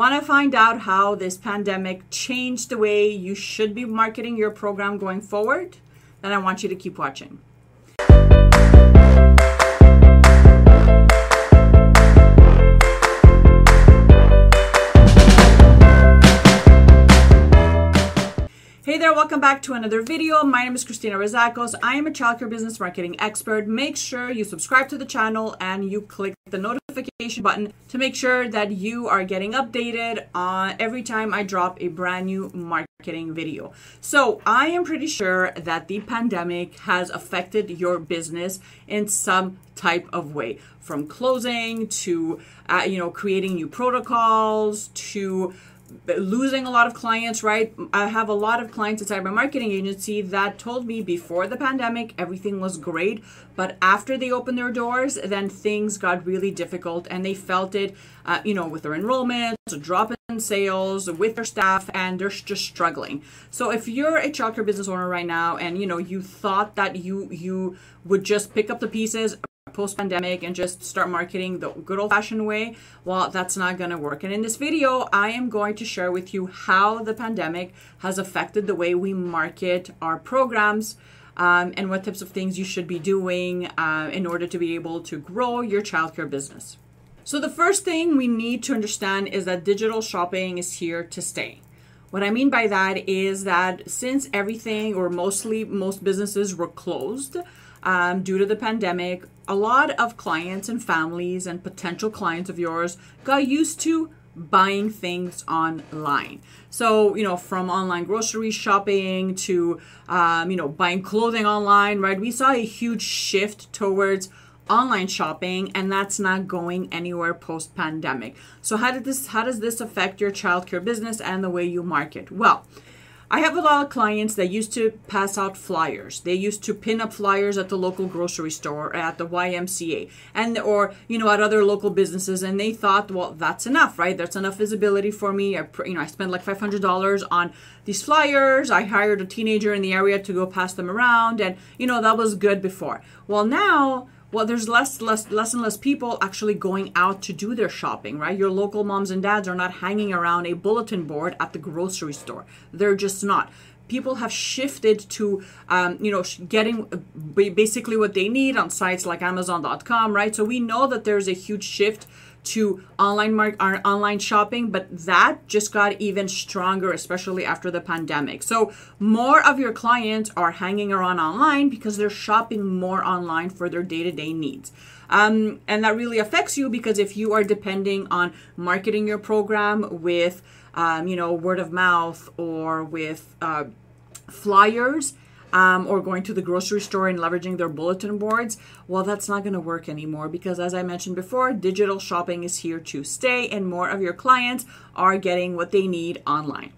Want to find out how this pandemic changed the way you should be marketing your program going forward? Then I want you to keep watching. Hey there, welcome back to another video. My name is Christina Rezakos. I am a childcare business marketing expert. Make sure you subscribe to the channel and you click the notification button to make sure that you are getting updated on every time I drop a brand new marketing video. So I am pretty sure that the pandemic has affected your business in some type of way from closing to uh, you know creating new protocols to losing a lot of clients, right? I have a lot of clients inside my marketing agency that told me before the pandemic everything was great, but after they opened their doors, then things got really difficult and they felt it, uh, you know, with their enrollments, a drop in sales, with their staff, and they're just struggling. So if you're a childcare business owner right now and you know you thought that you you would just pick up the pieces post pandemic and just start marketing the good old fashioned way, well, that's not going to work. And in this video, I am going to share with you how the pandemic has affected the way we market our programs. Um, and what types of things you should be doing uh, in order to be able to grow your childcare business. So, the first thing we need to understand is that digital shopping is here to stay. What I mean by that is that since everything or mostly most businesses were closed, um, due to the pandemic, a lot of clients and families and potential clients of yours got used to buying things online. So, you know, from online grocery shopping to, um, you know, buying clothing online, right? We saw a huge shift towards online shopping and that's not going anywhere post pandemic. So how did this how does this affect your childcare business and the way you market? Well, I have a lot of clients that used to pass out flyers. They used to pin up flyers at the local grocery store, at the YMCA, and or you know at other local businesses, and they thought, well, that's enough, right? That's enough visibility for me. I, you know, I spent like five hundred dollars on these flyers. I hired a teenager in the area to go pass them around, and you know that was good before. Well, now well there's less less less and less people actually going out to do their shopping right? Your local moms and dads are not hanging around a bulletin board at the grocery store. They're just not people have shifted to um, you know getting basically what they need on sites like amazon.com right? So we know that there's a huge shift to online mark our online shopping but that just got even stronger especially after the pandemic. So more of your clients are hanging around online because they're shopping more online for their day-to-day needs. Um, and that really affects you because if you are depending on marketing your program with um, you know word of mouth or with uh, flyers um, or going to the grocery store and leveraging their bulletin boards, well, that's not going to work anymore because, as I mentioned before, digital shopping is here to stay, and more of your clients are getting what they need online.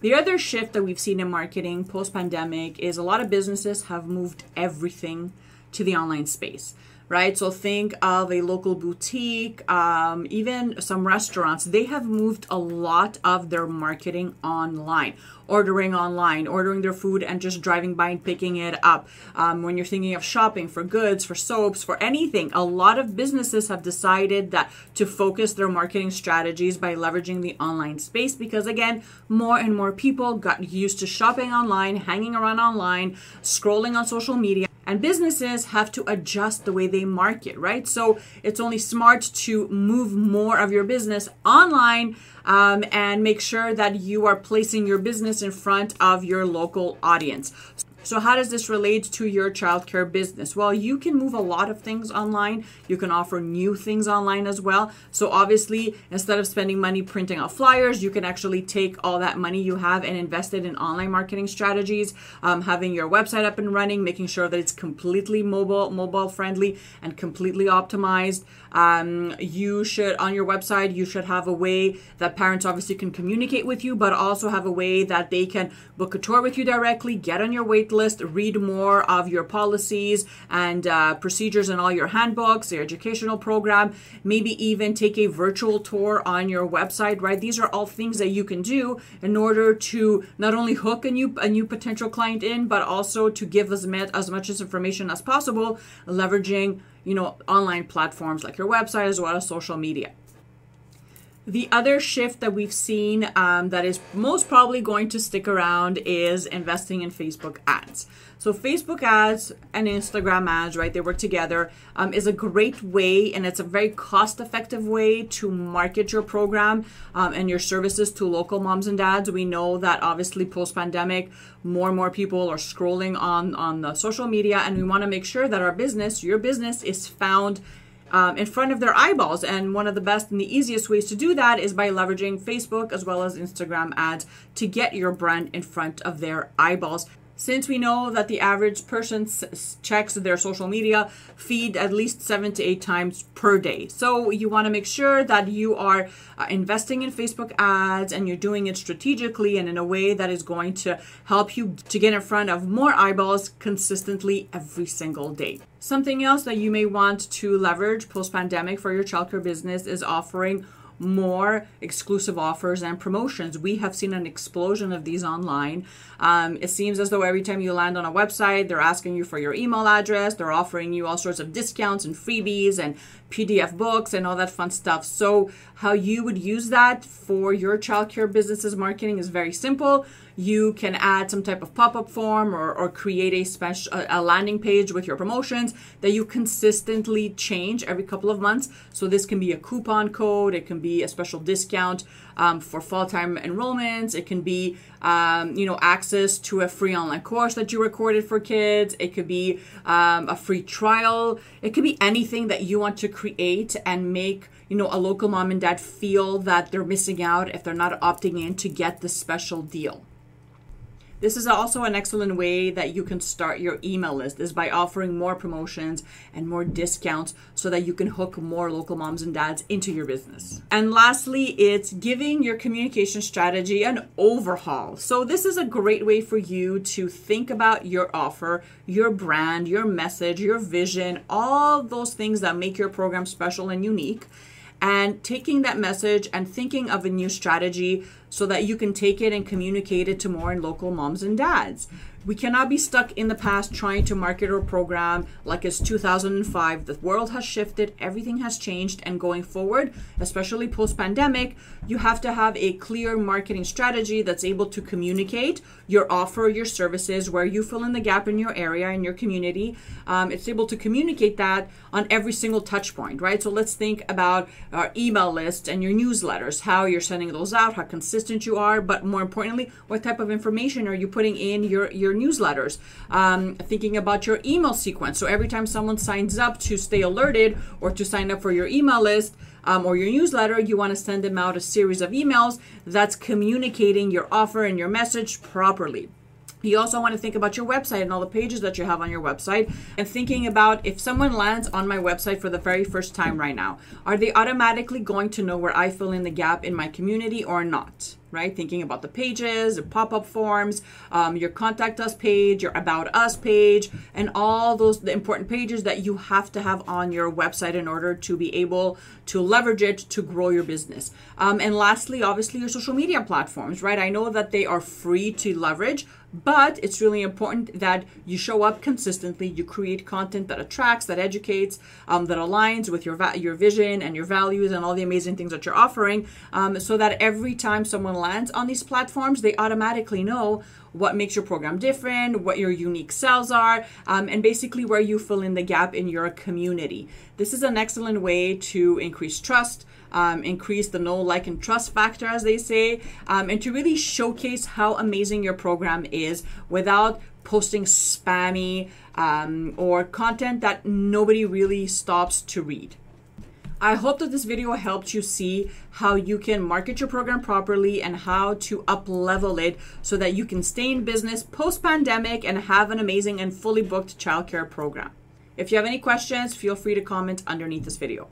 The other shift that we've seen in marketing post pandemic is a lot of businesses have moved everything to the online space right? So think of a local boutique, um, even some restaurants. They have moved a lot of their marketing online, ordering online, ordering their food and just driving by and picking it up. Um, when you're thinking of shopping for goods, for soaps, for anything, a lot of businesses have decided that to focus their marketing strategies by leveraging the online space because again, more and more people got used to shopping online, hanging around online, scrolling on social media and businesses have to adjust the way they market, right? So it's only smart to move more of your business online um, and make sure that you are placing your business in front of your local audience. So, how does this relate to your childcare business? Well, you can move a lot of things online. You can offer new things online as well. So, obviously, instead of spending money printing out flyers, you can actually take all that money you have and invest it in online marketing strategies, um, having your website up and running, making sure that it's completely mobile, mobile friendly, and completely optimized. Um, you should on your website you should have a way that parents obviously can communicate with you, but also have a way that they can book a tour with you directly, get on your wait read more of your policies and uh, procedures and all your handbooks, your educational program, maybe even take a virtual tour on your website. Right, these are all things that you can do in order to not only hook a new a new potential client in, but also to give as, met, as much as information as possible, leveraging you know, online platforms like your website as well as social media. The other shift that we've seen um, that is most probably going to stick around is investing in Facebook ads. So, Facebook ads and Instagram ads, right, they work together, um, is a great way and it's a very cost effective way to market your program um, and your services to local moms and dads. We know that obviously post pandemic, more and more people are scrolling on, on the social media, and we want to make sure that our business, your business, is found um, in front of their eyeballs. And one of the best and the easiest ways to do that is by leveraging Facebook as well as Instagram ads to get your brand in front of their eyeballs since we know that the average person checks their social media feed at least seven to eight times per day. So you want to make sure that you are uh, investing in Facebook ads and you're doing it strategically and in a way that is going to help you to get in front of more eyeballs consistently every single day. Something else that you may want to leverage post pandemic for your childcare business is offering more exclusive offers and promotions. We have seen an explosion of these online. Um, it seems as though every time you land on a website, they're asking you for your email address, they're offering you all sorts of discounts and freebies and PDF books and all that fun stuff. So, how you would use that for your childcare business's marketing is very simple. You can add some type of pop up form or, or create a special a landing page with your promotions that you consistently change every couple of months. So, this can be a coupon code, it can be a special discount um, for fall time enrollments, it can be um, you know access to a free online course that you recorded for kids, it could be um, a free trial, it could be anything that you want to create and make you know a local mom and dad feel that they're missing out if they're not opting in to get the special deal this is also an excellent way that you can start your email list is by offering more promotions and more discounts so that you can hook more local moms and dads into your business. And lastly, it's giving your communication strategy an overhaul. So this is a great way for you to think about your offer, your brand, your message, your vision, all those things that make your program special and unique and taking that message and thinking of a new strategy so that you can take it and communicate it to more and local moms and dads. We cannot be stuck in the past trying to market our program like it's 2005. The world has shifted, everything has changed, and going forward, especially post pandemic, you have to have a clear marketing strategy that's able to communicate your offer, your services, where you fill in the gap in your area, in your community. Um, it's able to communicate that on every single touch point, right? So let's think about our email list and your newsletters, how you're sending those out, how consistent you are, but more importantly, what type of information are you putting in your, your newsletters, um, thinking about your email sequence. So every time someone signs up to stay alerted or to sign up for your email list, um, or your newsletter, you want to send them out a series of emails that's communicating your offer and your message properly. You also want to think about your website and all the pages that you have on your website and thinking about if someone lands on my website for the very first time right now, are they automatically going to know where I fill in the gap in my community or not? Right? Thinking about the pages, the pop up forms, um, your contact us page, your about us page, and all those the important pages that you have to have on your website in order to be able to leverage it to grow your business. Um, and lastly, obviously, your social media platforms, right? I know that they are free to leverage, but it's really important that you show up consistently. You create content that attracts, that educates, um, that aligns with your va- your vision and your values and all the amazing things that you're offering, um, so that every time someone lands on these platforms, they automatically know what makes your program different, what your unique sells are, um, and basically where you fill in the gap in your community. This is an excellent way to increase trust, um, increase the know, like, and trust factor, as they say, um, and to really showcase how amazing your program is without posting spammy um, or content that nobody really stops to read. I hope that this video helped you see how you can market your program properly and how to up level it so that you can stay in business post pandemic and have an amazing and fully booked childcare program. If you have any questions, feel free to comment underneath this video.